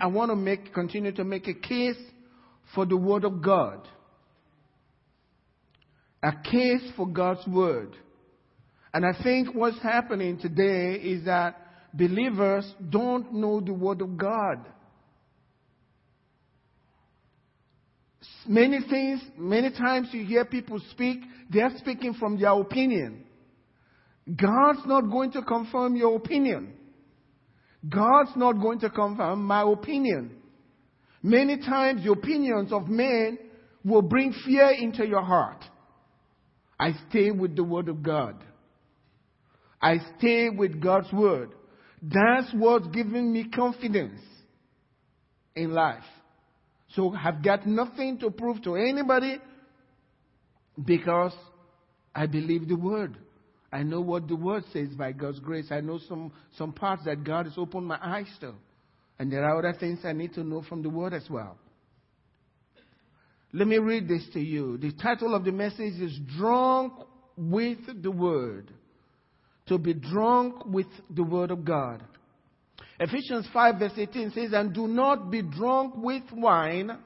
I want to make, continue to make a case for the Word of God. A case for God's Word. And I think what's happening today is that believers don't know the Word of God. Many things, many times you hear people speak, they're speaking from their opinion. God's not going to confirm your opinion. God's not going to confirm my opinion. Many times the opinions of men will bring fear into your heart. I stay with the Word of God. I stay with God's Word. That's what's giving me confidence in life. So I've got nothing to prove to anybody because I believe the Word. I know what the Word says by God's grace. I know some, some parts that God has opened my eyes to. And there are other things I need to know from the Word as well. Let me read this to you. The title of the message is Drunk with the Word. To be drunk with the Word of God. Ephesians 5 verse 18 says, And do not be drunk with wine,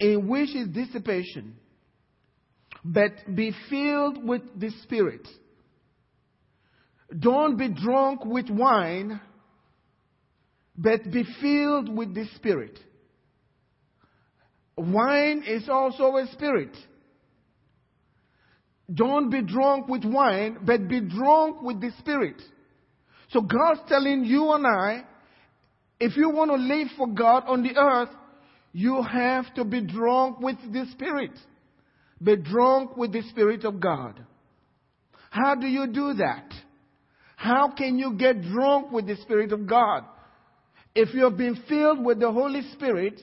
in which is dissipation, but be filled with the Spirit don't be drunk with wine, but be filled with the Spirit. Wine is also a spirit. Don't be drunk with wine, but be drunk with the Spirit. So God's telling you and I, if you want to live for God on the earth, you have to be drunk with the Spirit. Be drunk with the Spirit of God. How do you do that? How can you get drunk with the Spirit of God? If you have been filled with the Holy Spirit,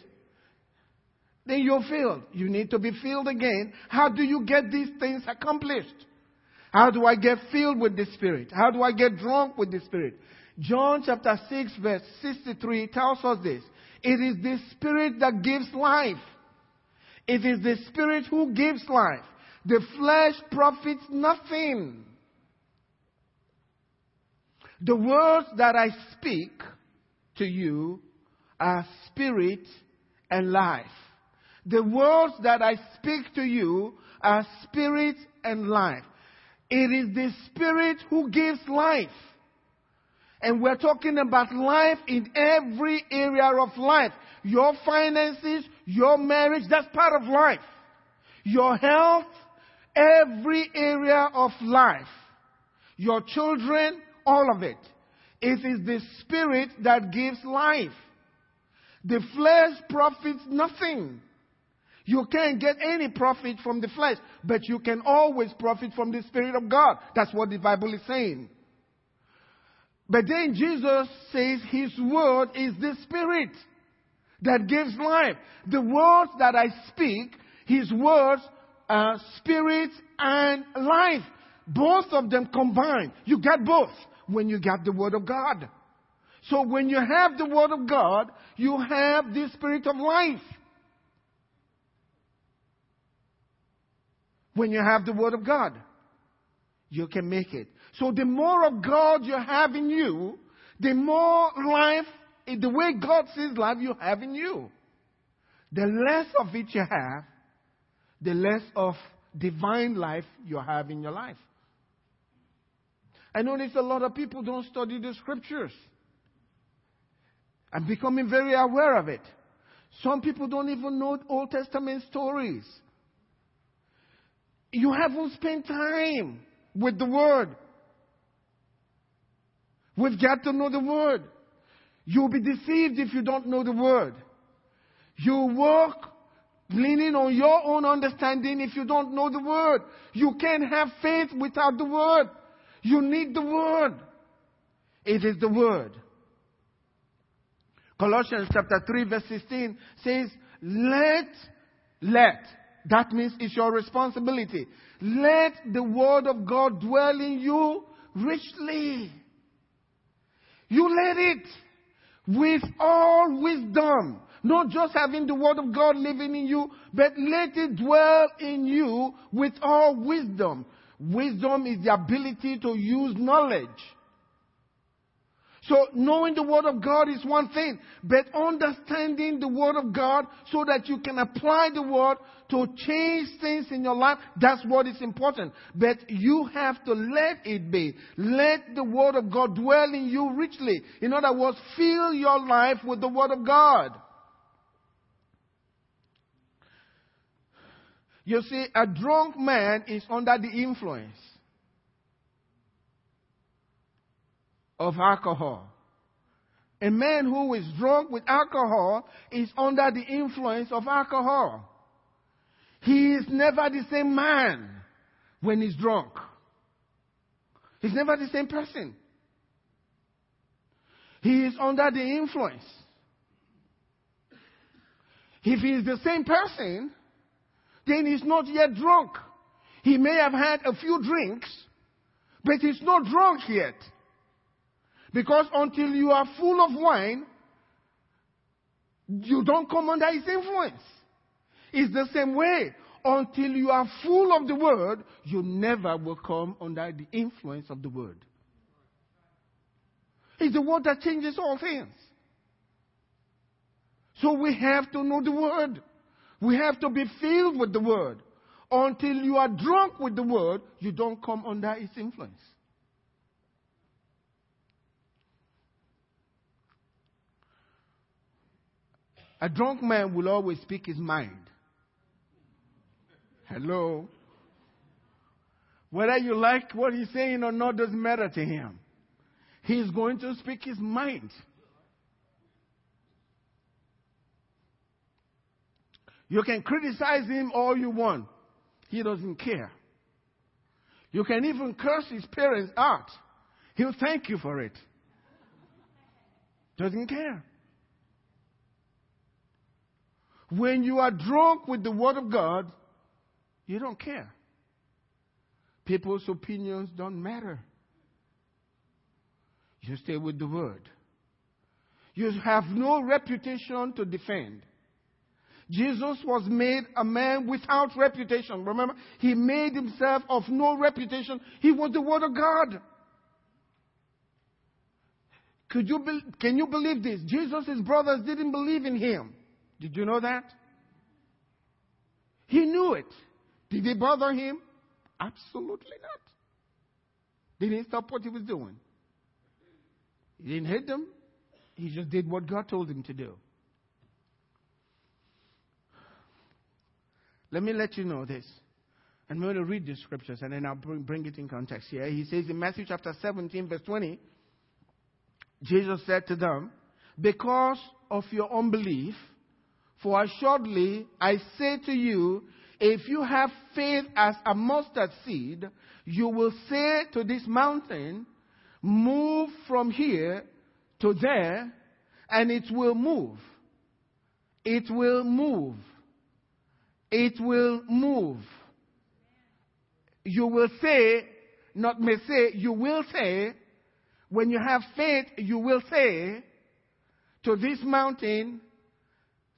then you're filled. You need to be filled again. How do you get these things accomplished? How do I get filled with the Spirit? How do I get drunk with the Spirit? John chapter 6 verse 63 tells us this. It is the Spirit that gives life. It is the Spirit who gives life. The flesh profits nothing. The words that I speak to you are spirit and life. The words that I speak to you are spirit and life. It is the spirit who gives life. And we're talking about life in every area of life. Your finances, your marriage, that's part of life. Your health, every area of life. Your children, all of it. It is the spirit that gives life. The flesh profits nothing. You can't get any profit from the flesh, but you can always profit from the Spirit of God. That's what the Bible is saying. But then Jesus says His Word is the Spirit that gives life. The words that I speak, His words are Spirit and life. Both of them combined. You get both when you got the Word of God. So when you have the Word of God, you have the Spirit of life. When you have the Word of God, you can make it. So the more of God you have in you, the more life, the way God sees life you have in you. The less of it you have, the less of divine life you have in your life. I notice a lot of people don't study the scriptures. I'm becoming very aware of it. Some people don't even know Old Testament stories. You haven't spent time with the Word. We've got to know the Word. You'll be deceived if you don't know the Word. You work leaning on your own understanding if you don't know the Word. You can't have faith without the Word. You need the Word. It is the Word. Colossians chapter 3 verse 16 says, let, let, that means it's your responsibility. Let the Word of God dwell in you richly. You let it with all wisdom. Not just having the Word of God living in you, but let it dwell in you with all wisdom. Wisdom is the ability to use knowledge. So knowing the Word of God is one thing, but understanding the Word of God so that you can apply the Word to change things in your life, that's what is important. But you have to let it be. Let the Word of God dwell in you richly. In other words, fill your life with the Word of God. You see, a drunk man is under the influence. of alcohol. A man who is drunk with alcohol is under the influence of alcohol. He is never the same man when he's drunk. He's never the same person. He is under the influence. If he is the same person, then he's not yet drunk. He may have had a few drinks, but he's not drunk yet. Because until you are full of wine, you don't come under his influence. It's the same way. Until you are full of the word, you never will come under the influence of the word. It's the word that changes all things. So we have to know the word. We have to be filled with the word. Until you are drunk with the word, you don't come under its influence. A drunk man will always speak his mind. Hello? Whether you like what he's saying or not doesn't matter to him. He's going to speak his mind. You can criticize him all you want. He doesn't care. You can even curse his parents out. He'll thank you for it. Doesn't care. When you are drunk with the Word of God, you don't care. People's opinions don't matter. You stay with the Word. You have no reputation to defend. Jesus was made a man without reputation. Remember, he made himself of no reputation. He was the Word of God. Could you be, can you believe this? Jesus' brothers didn't believe in him. Did you know that? He knew it. Did it bother him? Absolutely not. They Did he stop what he was doing? He didn't hate them. He just did what God told him to do. Let me let you know this. I'm going to read the scriptures and then I'll bring, bring it in context here. He says in Matthew chapter 17, verse 20, Jesus said to them, Because of your unbelief, for assuredly, I say to you, if you have faith as a mustard seed, you will say to this mountain, move from here to there, and it will move. It will move. It will move. You will say, not may say, you will say, when you have faith, you will say to this mountain,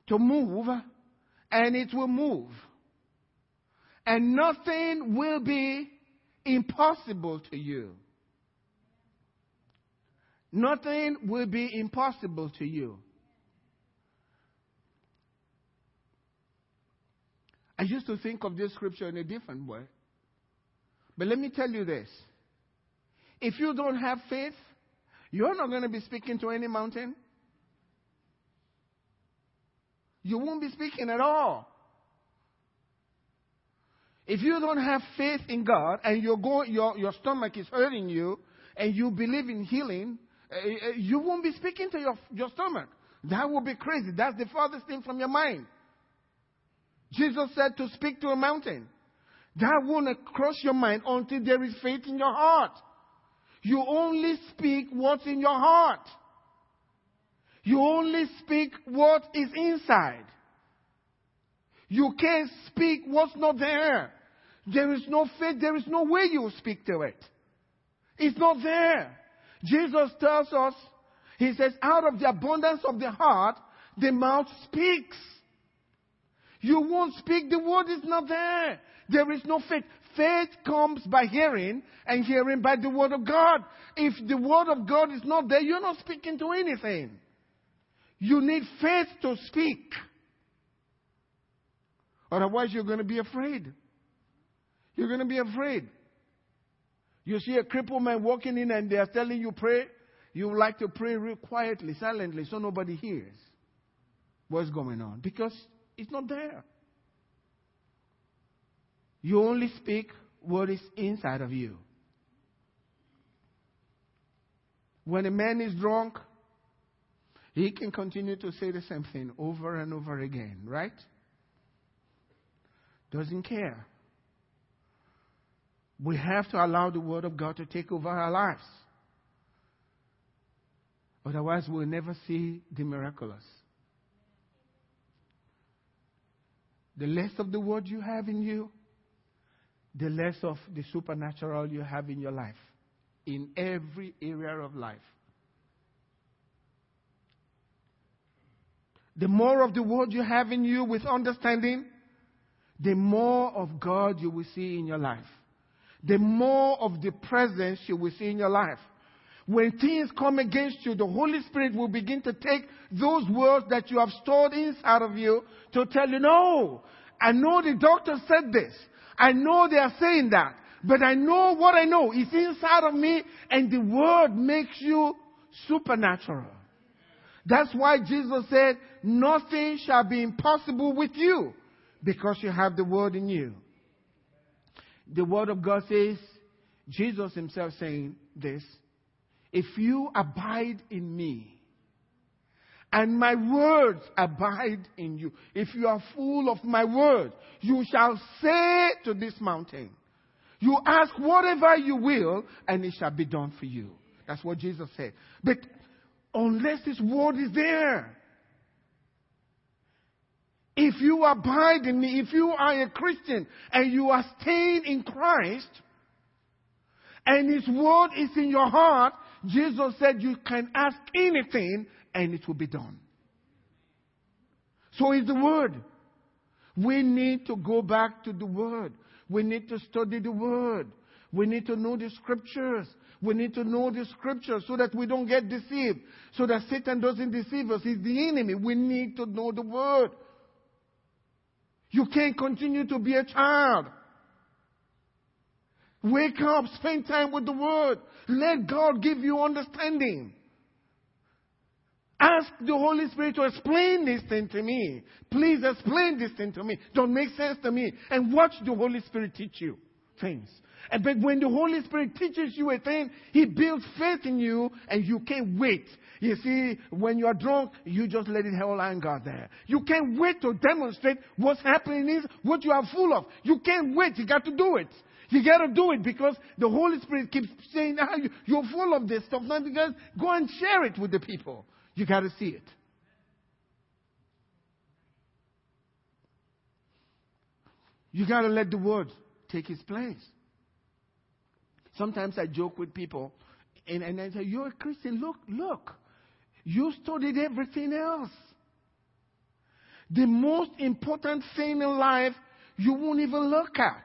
to move, and it will move. And nothing will be impossible to you. Nothing will be impossible to you. I used to think of this scripture in a different way. But let me tell you this. If you don't have faith, you're not going to be speaking to any mountain. You won't be speaking at all. If you don't have faith in God and going, your, your stomach is hurting you and you believe in healing, uh, you won't be speaking to your, your stomach. That would be crazy. That's the farthest thing from your mind. Jesus said to speak to a mountain. That won't cross your mind until there is faith in your heart. You only speak what's in your heart. You only speak what is inside. You can't speak what's not there. There is no faith, there is no way you speak to it. It's not there. Jesus tells us, He says, out of the abundance of the heart, the mouth speaks. You won't speak, the word is not there. There is no faith. Faith comes by hearing, and hearing by the Word of God. If the Word of God is not there, you're not speaking to anything. You need faith to speak. Otherwise, you're going to be afraid. You're going to be afraid. You see a crippled man walking in and they are telling you pray. You like to pray real quietly, silently, so nobody hears what's going on because it's not there. You only speak what is inside of you. When a man is drunk, he can continue to say the same thing over and over again, right? Doesn't care. We have to allow the Word of God to take over our lives. Otherwise, we'll never see the miraculous. The less of the Word you have in you, the less of the supernatural you have in your life, in every area of life. The more of the Word you have in you with understanding, the more of God you will see in your life. The more of the presence you will see in your life. When things come against you, the Holy Spirit will begin to take those words that you have stored inside of you to tell you, no, I know the doctor said this. I know they are saying that. But I know what I know is inside of me and the word makes you supernatural. That's why Jesus said, nothing shall be impossible with you because you have the word in you. The word of God says, Jesus himself saying this, if you abide in me, and my words abide in you. If you are full of my word, you shall say to this mountain, you ask whatever you will, and it shall be done for you. That's what Jesus said. But unless His word is there, if you abide in me, if you are a Christian and you are staying in Christ, and His word is in your heart, Jesus said you can ask anything and it will be done. So is the word. We need to go back to the word. We need to study the word. We need to know the scriptures. We need to know the scriptures so that we don't get deceived. So that Satan doesn't deceive us. He's the enemy. We need to know the word. You can't continue to be a child. Wake up, spend time with the word. Let God give you understanding. Ask the Holy Spirit to explain this thing to me. Please explain this thing to me. Don't make sense to me. And watch the Holy Spirit teach you things. And but when the Holy Spirit teaches you a thing, He builds faith in you and you can't wait. You see, when you are drunk, you just let it all anger there. You can't wait to demonstrate what's happening is what you are full of. You can't wait. You got to do it. You got to do it because the Holy Spirit keeps saying, ah, you're full of this stuff. Now, because go and share it with the people. You got to see it. You got to let the word take its place. Sometimes I joke with people and, and I say, You're a Christian. Look, look. You studied everything else. The most important thing in life you won't even look at.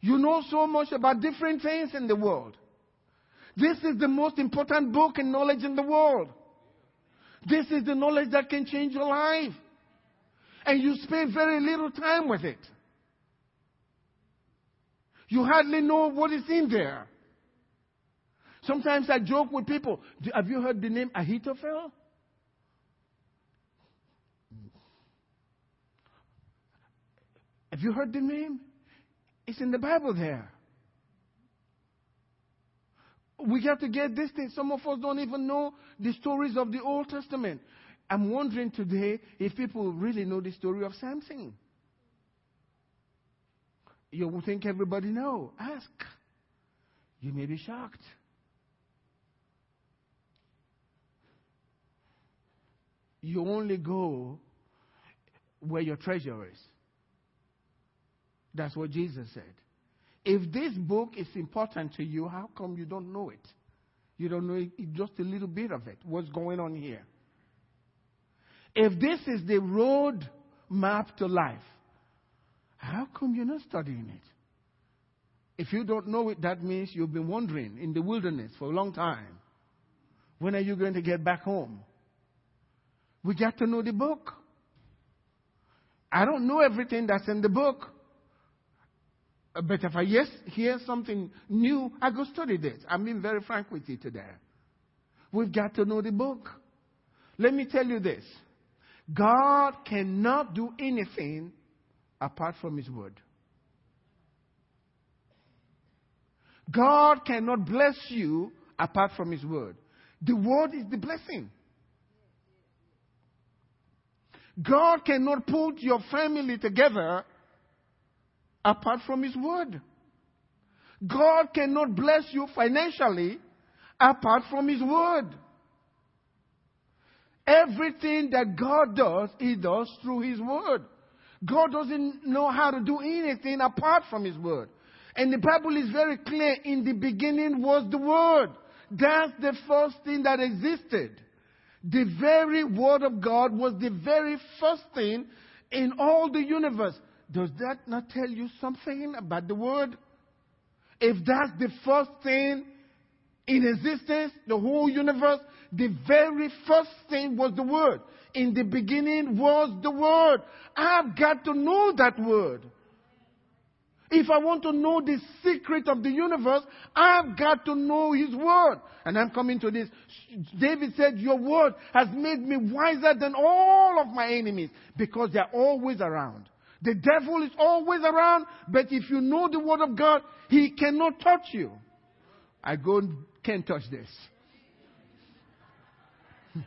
You know so much about different things in the world. This is the most important book and knowledge in the world. This is the knowledge that can change your life. And you spend very little time with it. You hardly know what is in there. Sometimes I joke with people. Have you heard the name Ahithophel? Have you heard the name? It's in the Bible there. We have to get this thing. Some of us don't even know the stories of the Old Testament. I'm wondering today if people really know the story of Samson. You think everybody know. Ask. You may be shocked. You only go where your treasure is. That's what Jesus said. If this book is important to you, how come you don't know it? You don't know it, just a little bit of it. What's going on here? If this is the road map to life, How come you're not studying it? If you don't know it, that means you've been wandering in the wilderness for a long time. When are you going to get back home? We got to know the book. I don't know everything that's in the book. Uh, but if I yes, hear something new, I go study this. I'm being very frank with you today. We've got to know the book. Let me tell you this God cannot do anything apart from His Word. God cannot bless you apart from His Word. The Word is the blessing. God cannot put your family together apart from His Word. God cannot bless you financially apart from His Word. Everything that God does, He does through His Word. God doesn't know how to do anything apart from His Word. And the Bible is very clear. In the beginning was the Word. That's the first thing that existed. The very Word of God was the very first thing in all the universe. Does that not tell you something about the Word? If that's the first thing in existence, the whole universe, the very first thing was the Word. In the beginning was the Word. I've got to know that Word. If I want to know the secret of the universe, I've got to know His Word. And I'm coming to this. David said, Your Word has made me wiser than all of my enemies because they're always around. The devil is always around, but if you know the Word of God, he cannot touch you. I go, can't touch this.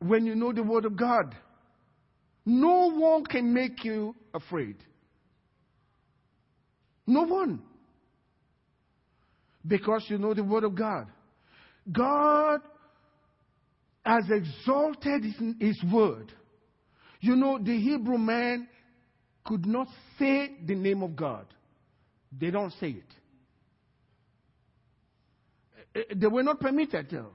when you know the Word of God, no one can make you afraid. No one. Because you know the Word of God. God has exalted his, his Word. You know, the Hebrew man could not say the name of God. They don't say it. Eh, eh, they were not permitted to.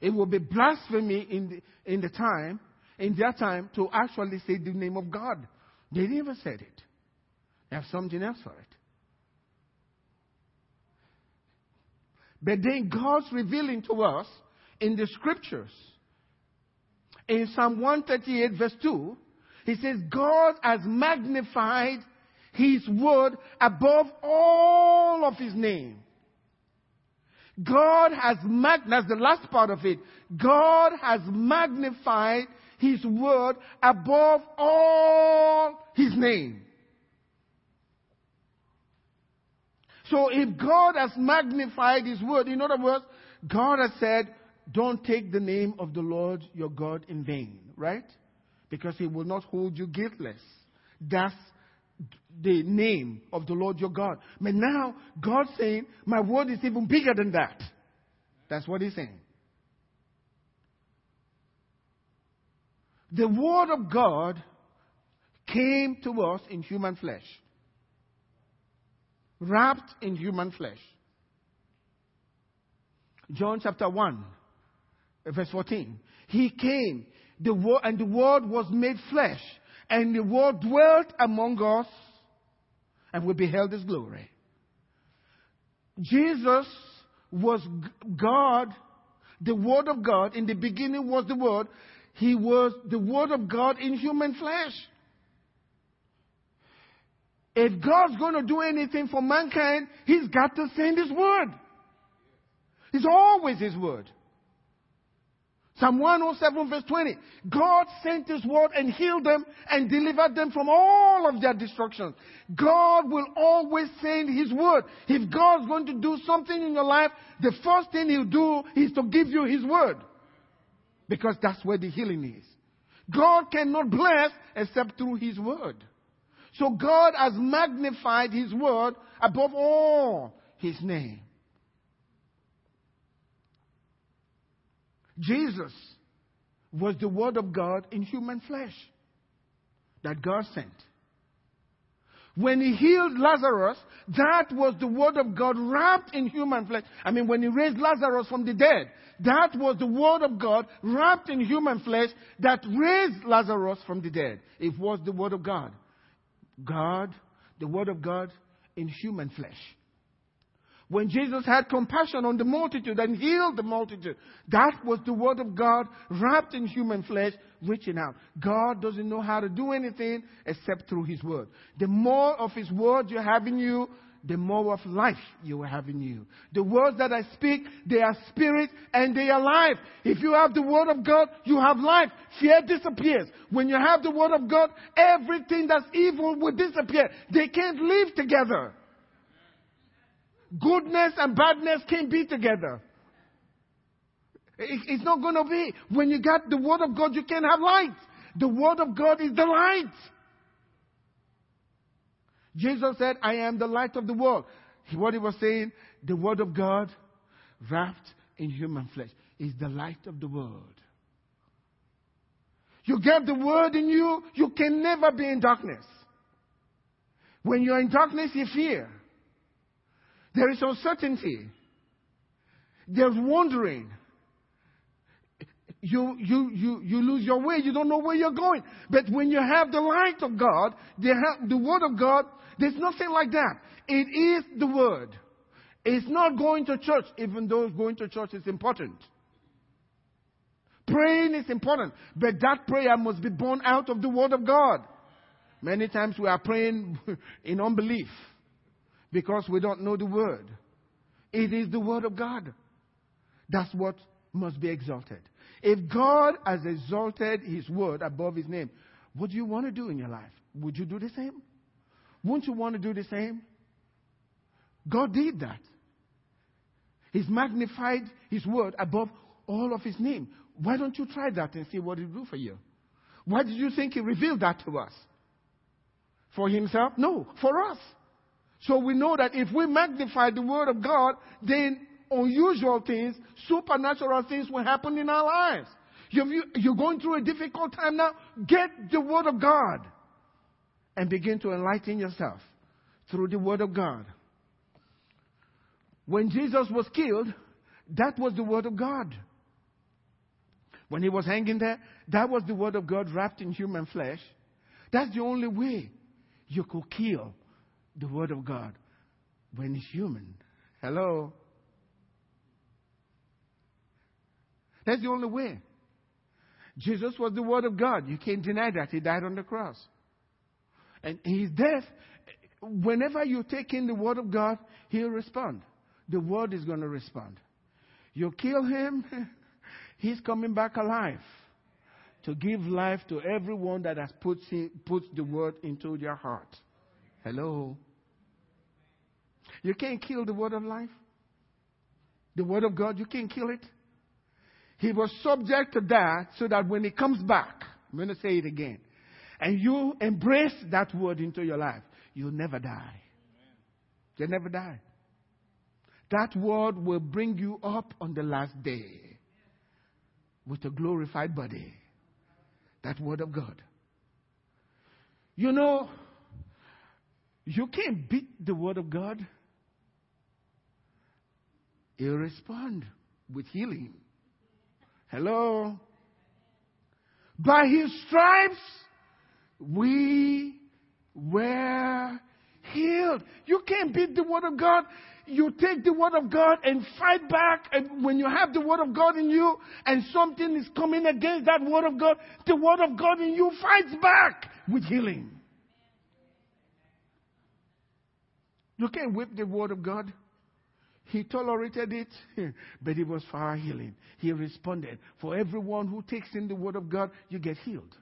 It would be blasphemy in the, in the time, in their time, to actually say the name of God. They never said it. They have something else for it. But then God's revealing to us in the scriptures. In Psalm 138, verse 2, he says, God has magnified his word above all of his name. God has mag- that's the last part of it. God has magnified his word above all his name. So if God has magnified his word, in other words, God has said, don't take the name of the Lord your God in vain, right? Because he will not hold you guiltless. That's the name of the Lord your God. But now, God's saying, My word is even bigger than that. That's what he's saying. The word of God came to us in human flesh, wrapped in human flesh. John chapter 1, verse 14. He came, the word, and the word was made flesh, and the word dwelt among us and we beheld his glory. Jesus was God, the Word of God. In the beginning was the Word. He was the Word of God in human flesh. If God's going to do anything for mankind, He's got to send His Word. It's always His Word. Psalm 107 verse 20. God sent His word and healed them and delivered them from all of their destructions. God will always send His word. If God's going to do something in your life, the first thing He'll do is to give you His word. Because that's where the healing is. God cannot bless except through His word. So God has magnified His word above all His name. Jesus was the Word of God in human flesh that God sent. When he healed Lazarus, that was the Word of God wrapped in human flesh. I mean, when he raised Lazarus from the dead, That was the Word of God wrapped in human flesh that raised Lazarus from the dead. It was the Word of God. God, the Word of God in human flesh. When Jesus had compassion on the multitude and healed the multitude, that was the Word of God wrapped in human flesh, reaching out. God doesn't know how to do anything except through His Word. The more of His Word you have in you, the more of life you will have in you. The words that I speak, they are spirit and they are life. If you have the word of God, you have life. Fear disappears. When you have the word of God, everything that's evil will disappear. They can't live together. Goodness and badness can't be together. It's not going to be. When you got the word of God, you can have light. The word of God is the light. Jesus said, I am the light of the world. What he was saying, the word of God wrapped in human flesh is the light of the world. You get the word in you, you can never be in darkness. When you're in darkness, you fear. There is uncertainty. There's wandering. You, you, you, you lose your way. You don't know where you're going. But when you have the light of God, the, the Word of God, there's nothing like that. It is the Word. It's not going to church, even though going to church is important. Praying is important, but that prayer must be born out of the Word of God. Many times we are praying in unbelief because we don't know the Word. It is the Word of God. That's what must be exalted. If God has exalted His Word above His name, what do you want to do in your life? Would you do the same? Wouldn't you want to do the same? God did that. He's magnified His word above all of His name. Why don't you try that and see what it do for you? Why did you think He revealed that to us? For Himself? No, for us. So we know that if we magnify the Word of God, then unusual things, supernatural things will happen in our lives. You're going through a difficult time now. Get the Word of God and begin to enlighten yourself through the Word of God. When Jesus was killed, that was the Word of God. When he was hanging there, that was the Word of God wrapped in human flesh. That's the only way you could kill the Word of God when it's human. Hello? That's the only way. Jesus was the Word of God. You can't deny that. He died on the cross. And his death, whenever you take in the word of God, he'll respond. The word is going to respond. You kill him, he's coming back alive to give life to everyone that has put, put the word into their heart. Hello? You can't kill the word of life. The word of God, you can't kill it. He was subject to that so that when he comes back, I'm going to say it again and you embrace that word into your life, you'll never die. You'll never die. That word will bring you up on the last day with a glorified body. That word of God. You know, you can't beat the word of God. He'll respond with healing. Hello? By his stripes, we were healed. You can't beat the Word of God. You take the Word of God and fight back. And when you have the Word of God in you and something is coming against that Word of God, the Word of God in you fights back with healing. You can't whip the Word of God. He tolerated it, but it was for our healing. He responded. For everyone who takes in the Word of God, you get healed.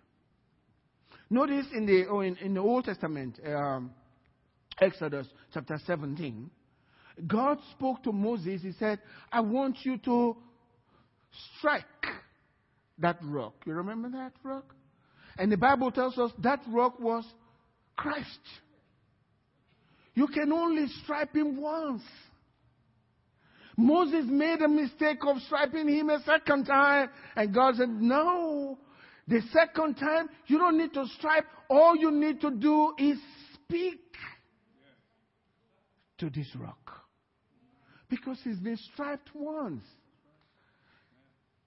Notice in the, oh, in, in the Old Testament, um, Exodus chapter 17, God spoke to Moses. He said, I want you to strike that rock. You remember that rock? And the Bible tells us that rock was Christ. You can only strike him once. Moses made a mistake of striking him a second time, and God said, No, the second time, you don't need to strive. All you need to do is speak to this rock. Because he's been striped once.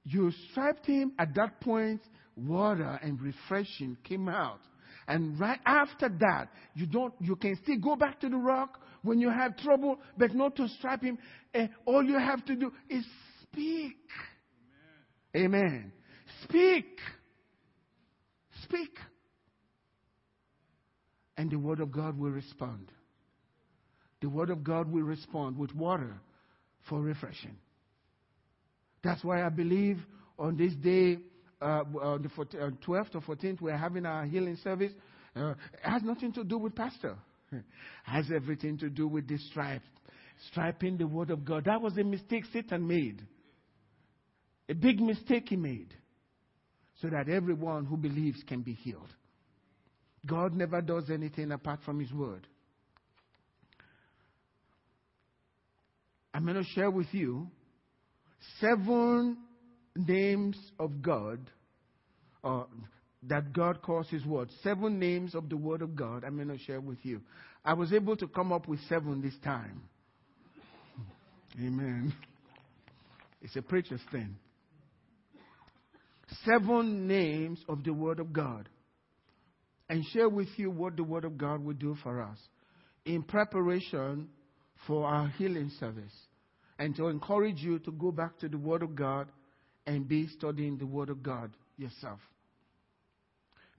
You striped him. At that point, water and refreshing came out. And right after that, you don't, you can still go back to the rock when you have trouble, but not to strap him. And all you have to do is speak. Amen. Amen. Speak. Speak. And the word of God will respond. The word of God will respond with water for refreshing. That's why I believe on this day, uh, on the 12th uh, or 14th, we're having our healing service. Uh, it has nothing to do with pastor. Has everything to do with this stripe, striping the word of God. That was a mistake Satan made. A big mistake he made. So that everyone who believes can be healed. God never does anything apart from his word. I'm going to share with you seven names of God that God calls His Word. Seven names of the Word of God I'm going to share with you. I was able to come up with seven this time. Amen. It's a preacher's thing. Seven names of the Word of God. And share with you what the Word of God will do for us in preparation for our healing service. And to encourage you to go back to the Word of God and be studying the Word of God yourself.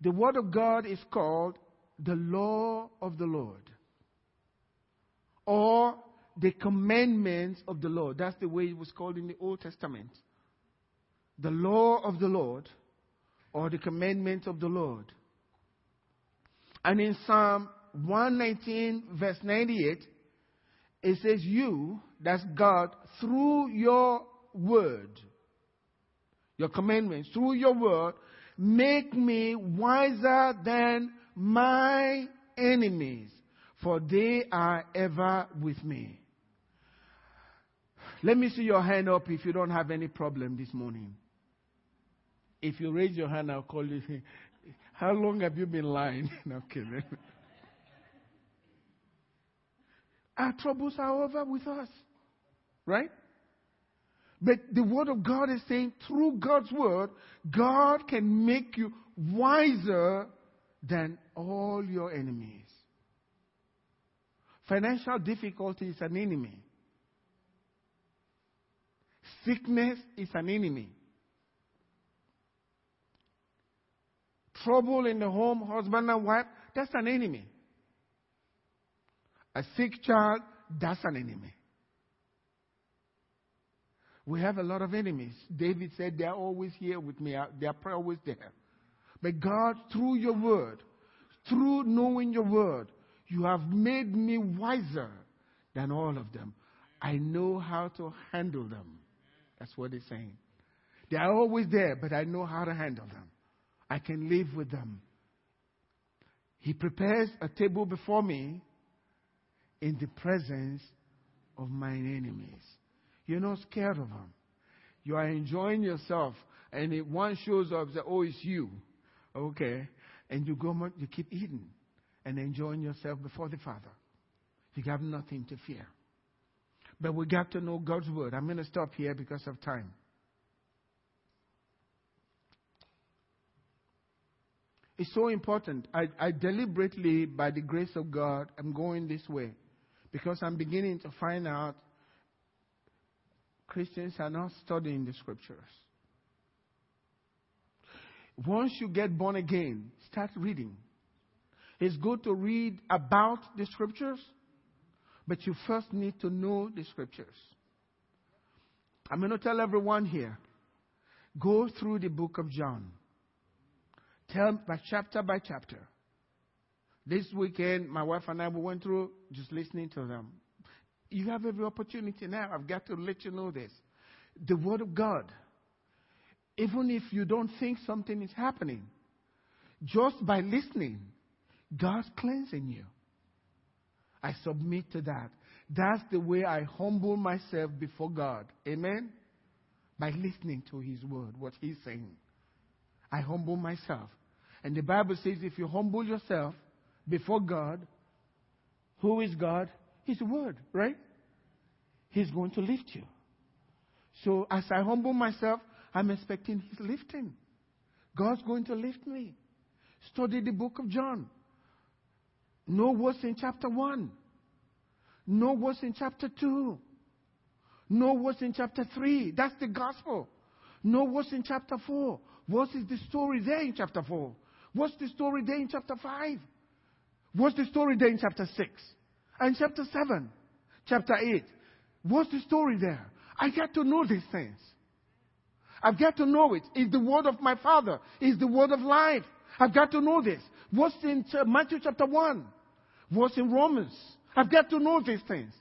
The Word of God is called the law of the Lord or the commandments of the Lord. That's the way it was called in the Old Testament. The law of the Lord or the commandments of the Lord. And in Psalm 119, verse 98, it says, You, that's God, through your word your commandments, through your word, make me wiser than my enemies, for they are ever with me. Let me see your hand up if you don't have any problem this morning. If you raise your hand, I'll call you. How long have you been lying? okay. Our troubles are over with us. Right? But the Word of God is saying through God's Word, God can make you wiser than all your enemies. Financial difficulty is an enemy. Sickness is an enemy. Trouble in the home, husband and wife, that's an enemy. A sick child, that's an enemy. We have a lot of enemies. David said, They're always here with me, they're always there. But God, through your word, through knowing your word, you have made me wiser than all of them. I know how to handle them. That's what he's saying. They are always there, but I know how to handle them. I can live with them. He prepares a table before me in the presence of mine enemies. You're not scared of them. You are enjoying yourself. And if one shows up, say, oh, it's you. Okay. And you go, you keep eating and enjoying yourself before the Father. You have nothing to fear. But we got to know God's word. I'm going to stop here because of time. It's so important. I, I deliberately, by the grace of God, I'm going this way because I'm beginning to find out Christians are not studying the scriptures. Once you get born again, start reading. It's good to read about the scriptures, but you first need to know the scriptures. I'm going to tell everyone here go through the book of John. Tell by chapter by chapter. This weekend, my wife and I we went through just listening to them. You have every opportunity now. I've got to let you know this. The Word of God, even if you don't think something is happening, just by listening, God's cleansing you. I submit to that. That's the way I humble myself before God. Amen? By listening to His Word, what He's saying. I humble myself. And the Bible says if you humble yourself before God, who is God? His word, right? He's going to lift you. So as I humble myself, I'm expecting His lifting. God's going to lift me. Study the book of John. Know what's in chapter 1. Know what's in chapter 2. Know what's in chapter 3. That's the gospel. Know what's in chapter 4. What is the story there in chapter 4? What's the story there in chapter 5? What's the story there in chapter 6? And chapter 7? Chapter 8? What's the story there? I get to know these things. I've got to know it. It's the word of my Father. It's the word of life. I've got to know this. What's in Matthew chapter 1? What's in Romans? I've got to know these things.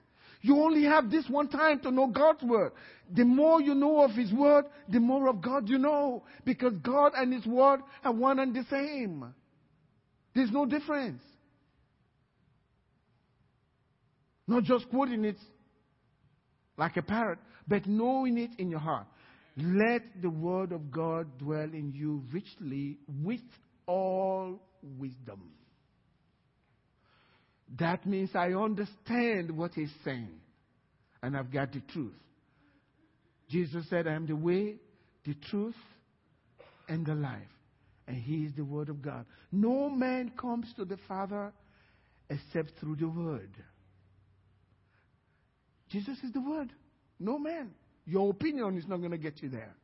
You only have this one time to know God's word. The more you know of His word, the more of God you know. Because God and His word are one and the same. There's no difference. Not just quoting it like a parrot, but knowing it in your heart. Let the word of God dwell in you richly with all wisdom. That means I understand what he's saying. And I've got the truth. Jesus said, I am the way, the truth, and the life. And he is the word of God. No man comes to the Father except through the word. Jesus is the word. No man. Your opinion is not going to get you there.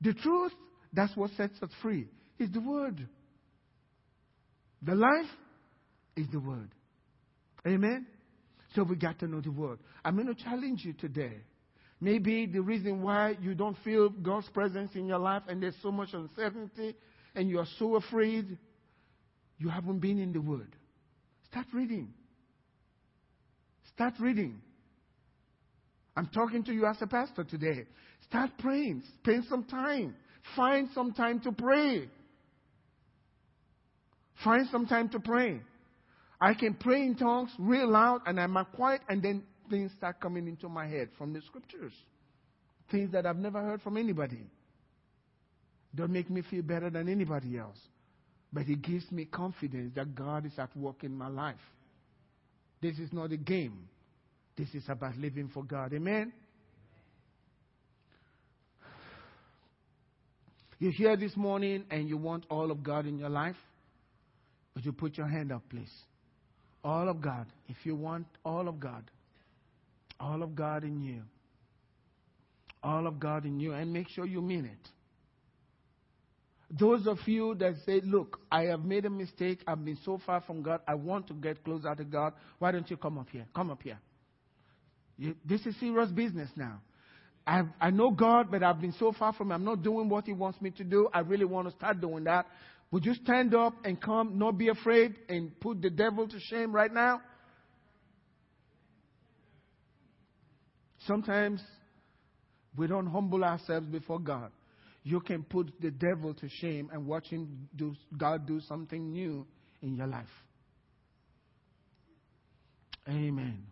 The truth, that's what sets us free, is the word. The life is the Word. Amen? So we got to know the Word. I'm going to challenge you today. Maybe the reason why you don't feel God's presence in your life and there's so much uncertainty and you are so afraid, you haven't been in the Word. Start reading. Start reading. I'm talking to you as a pastor today. Start praying. Spend some time. Find some time to pray. Find some time to pray. I can pray in tongues real loud and I'm quiet and then things start coming into my head from the scriptures. Things that I've never heard from anybody. Don't make me feel better than anybody else. But it gives me confidence that God is at work in my life. This is not a game. This is about living for God. Amen? You're here this morning and you want all of God in your life? Would you put your hand up, please? All of God. If you want all of God, all of God in you, all of God in you, and make sure you mean it. Those of you that say, Look, I have made a mistake. I've been so far from God. I want to get closer to God. Why don't you come up here? Come up here. You, this is serious business now. I've, I know God, but I've been so far from Him. I'm not doing what He wants me to do. I really want to start doing that. Would you stand up and come, not be afraid, and put the devil to shame right now? Sometimes we don't humble ourselves before God. You can put the devil to shame and watch him do, God do something new in your life. Amen.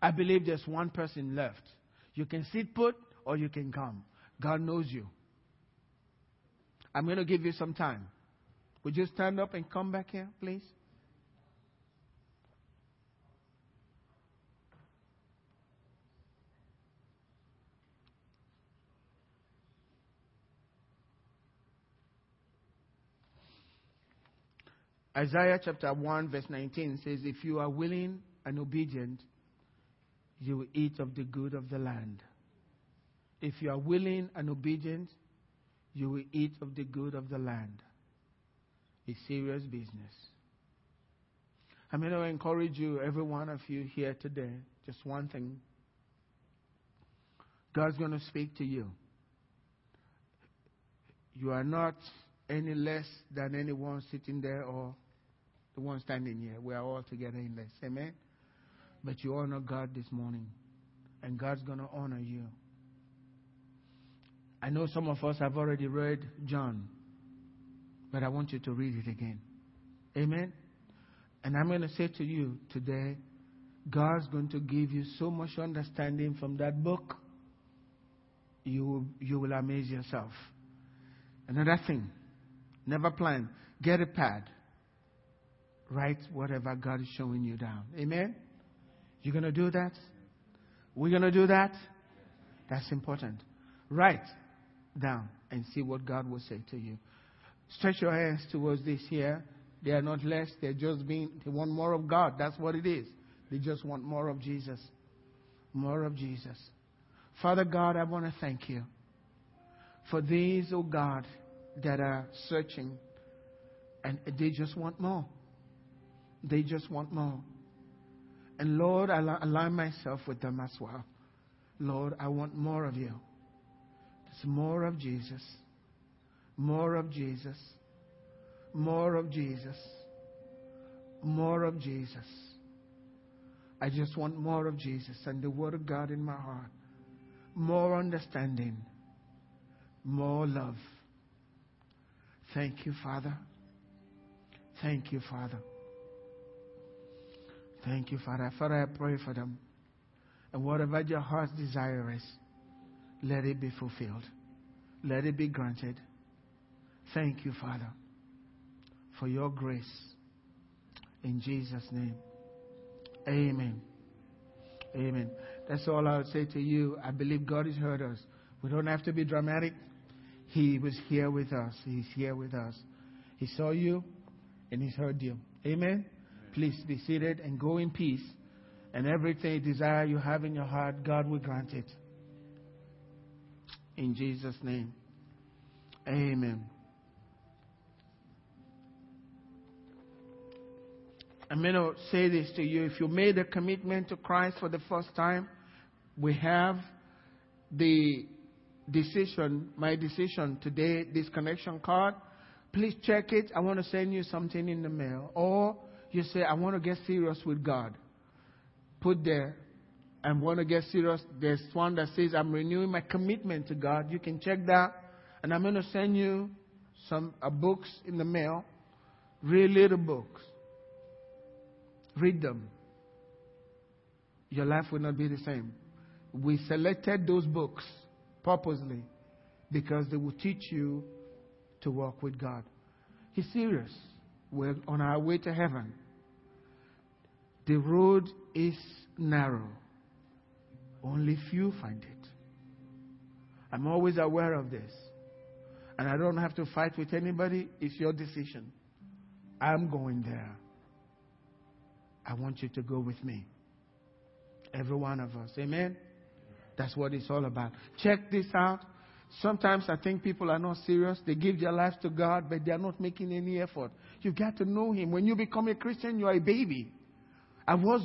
I believe there's one person left. You can sit put or you can come. God knows you. I'm going to give you some time. Would you stand up and come back here, please? Isaiah chapter 1, verse 19 says, If you are willing and obedient, you will eat of the good of the land. If you are willing and obedient, you will eat of the good of the land. It's serious business. I'm going to encourage you, every one of you here today, just one thing. God's going to speak to you. You are not any less than anyone sitting there or the one standing here. We are all together in this. Amen? But you honor God this morning, and God's going to honor you. I know some of us have already read John, but I want you to read it again. Amen? And I'm going to say to you today, God's going to give you so much understanding from that book, you will, you will amaze yourself. Another thing, never plan. Get a pad. Write whatever God is showing you down. Amen? You're going to do that? We're going to do that? That's important. Write down and see what God will say to you. Stretch your hands towards this here. They are not less. They're just being, they want more of God. That's what it is. They just want more of Jesus. More of Jesus. Father God, I want to thank you for these, oh God, that are searching and they just want more. They just want more. And Lord, I align myself with them as well. Lord, I want more of you. It's more of Jesus. More of Jesus. More of Jesus. More of Jesus. I just want more of Jesus and the Word of God in my heart. More understanding. More love. Thank you, Father. Thank you, Father. Thank you, Father. Father, I pray for them. And whatever your heart's desire is, let it be fulfilled. Let it be granted. Thank you, Father, for your grace. In Jesus' name. Amen. Amen. That's all I would say to you. I believe God has heard us. We don't have to be dramatic. He was here with us. He's here with us. He saw you and He's heard you. Amen. Please be seated and go in peace. And everything desire you have in your heart, God will grant it. In Jesus' name. Amen. I'm going to say this to you. If you made a commitment to Christ for the first time, we have the decision, my decision today, this connection card. Please check it. I want to send you something in the mail. Or you say, I want to get serious with God. Put there, I want to get serious. There's one that says, I'm renewing my commitment to God. You can check that. And I'm going to send you some uh, books in the mail. Read little books. Read them. Your life will not be the same. We selected those books purposely because they will teach you to walk with God. He's serious. We're on our way to heaven. The road is narrow. Only few find it. I'm always aware of this. And I don't have to fight with anybody. It's your decision. I'm going there. I want you to go with me. Every one of us. Amen? That's what it's all about. Check this out. Sometimes I think people are not serious. They give their lives to God, but they are not making any effort. You've got to know Him. When you become a Christian, you are a baby. I was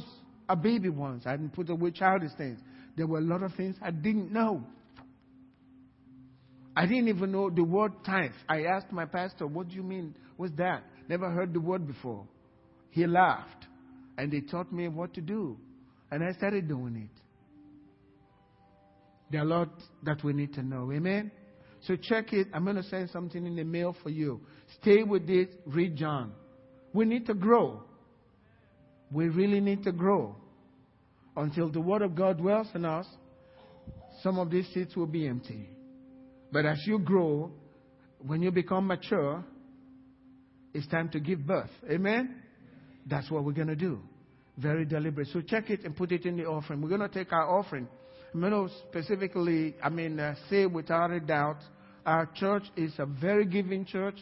a baby once. I didn't put away childish things. There were a lot of things I didn't know. I didn't even know the word tithe. I asked my pastor, What do you mean? What's that? Never heard the word before. He laughed. And they taught me what to do. And I started doing it. There are a lot that we need to know. Amen? So check it. I'm going to send something in the mail for you. Stay with this. Read John. We need to grow. We really need to grow. Until the Word of God dwells in us, some of these seats will be empty. But as you grow, when you become mature, it's time to give birth. Amen? That's what we're going to do. Very deliberate. So check it and put it in the offering. We're going to take our offering. I'm going to specifically, I mean, uh, say without a doubt, our church is a very giving church.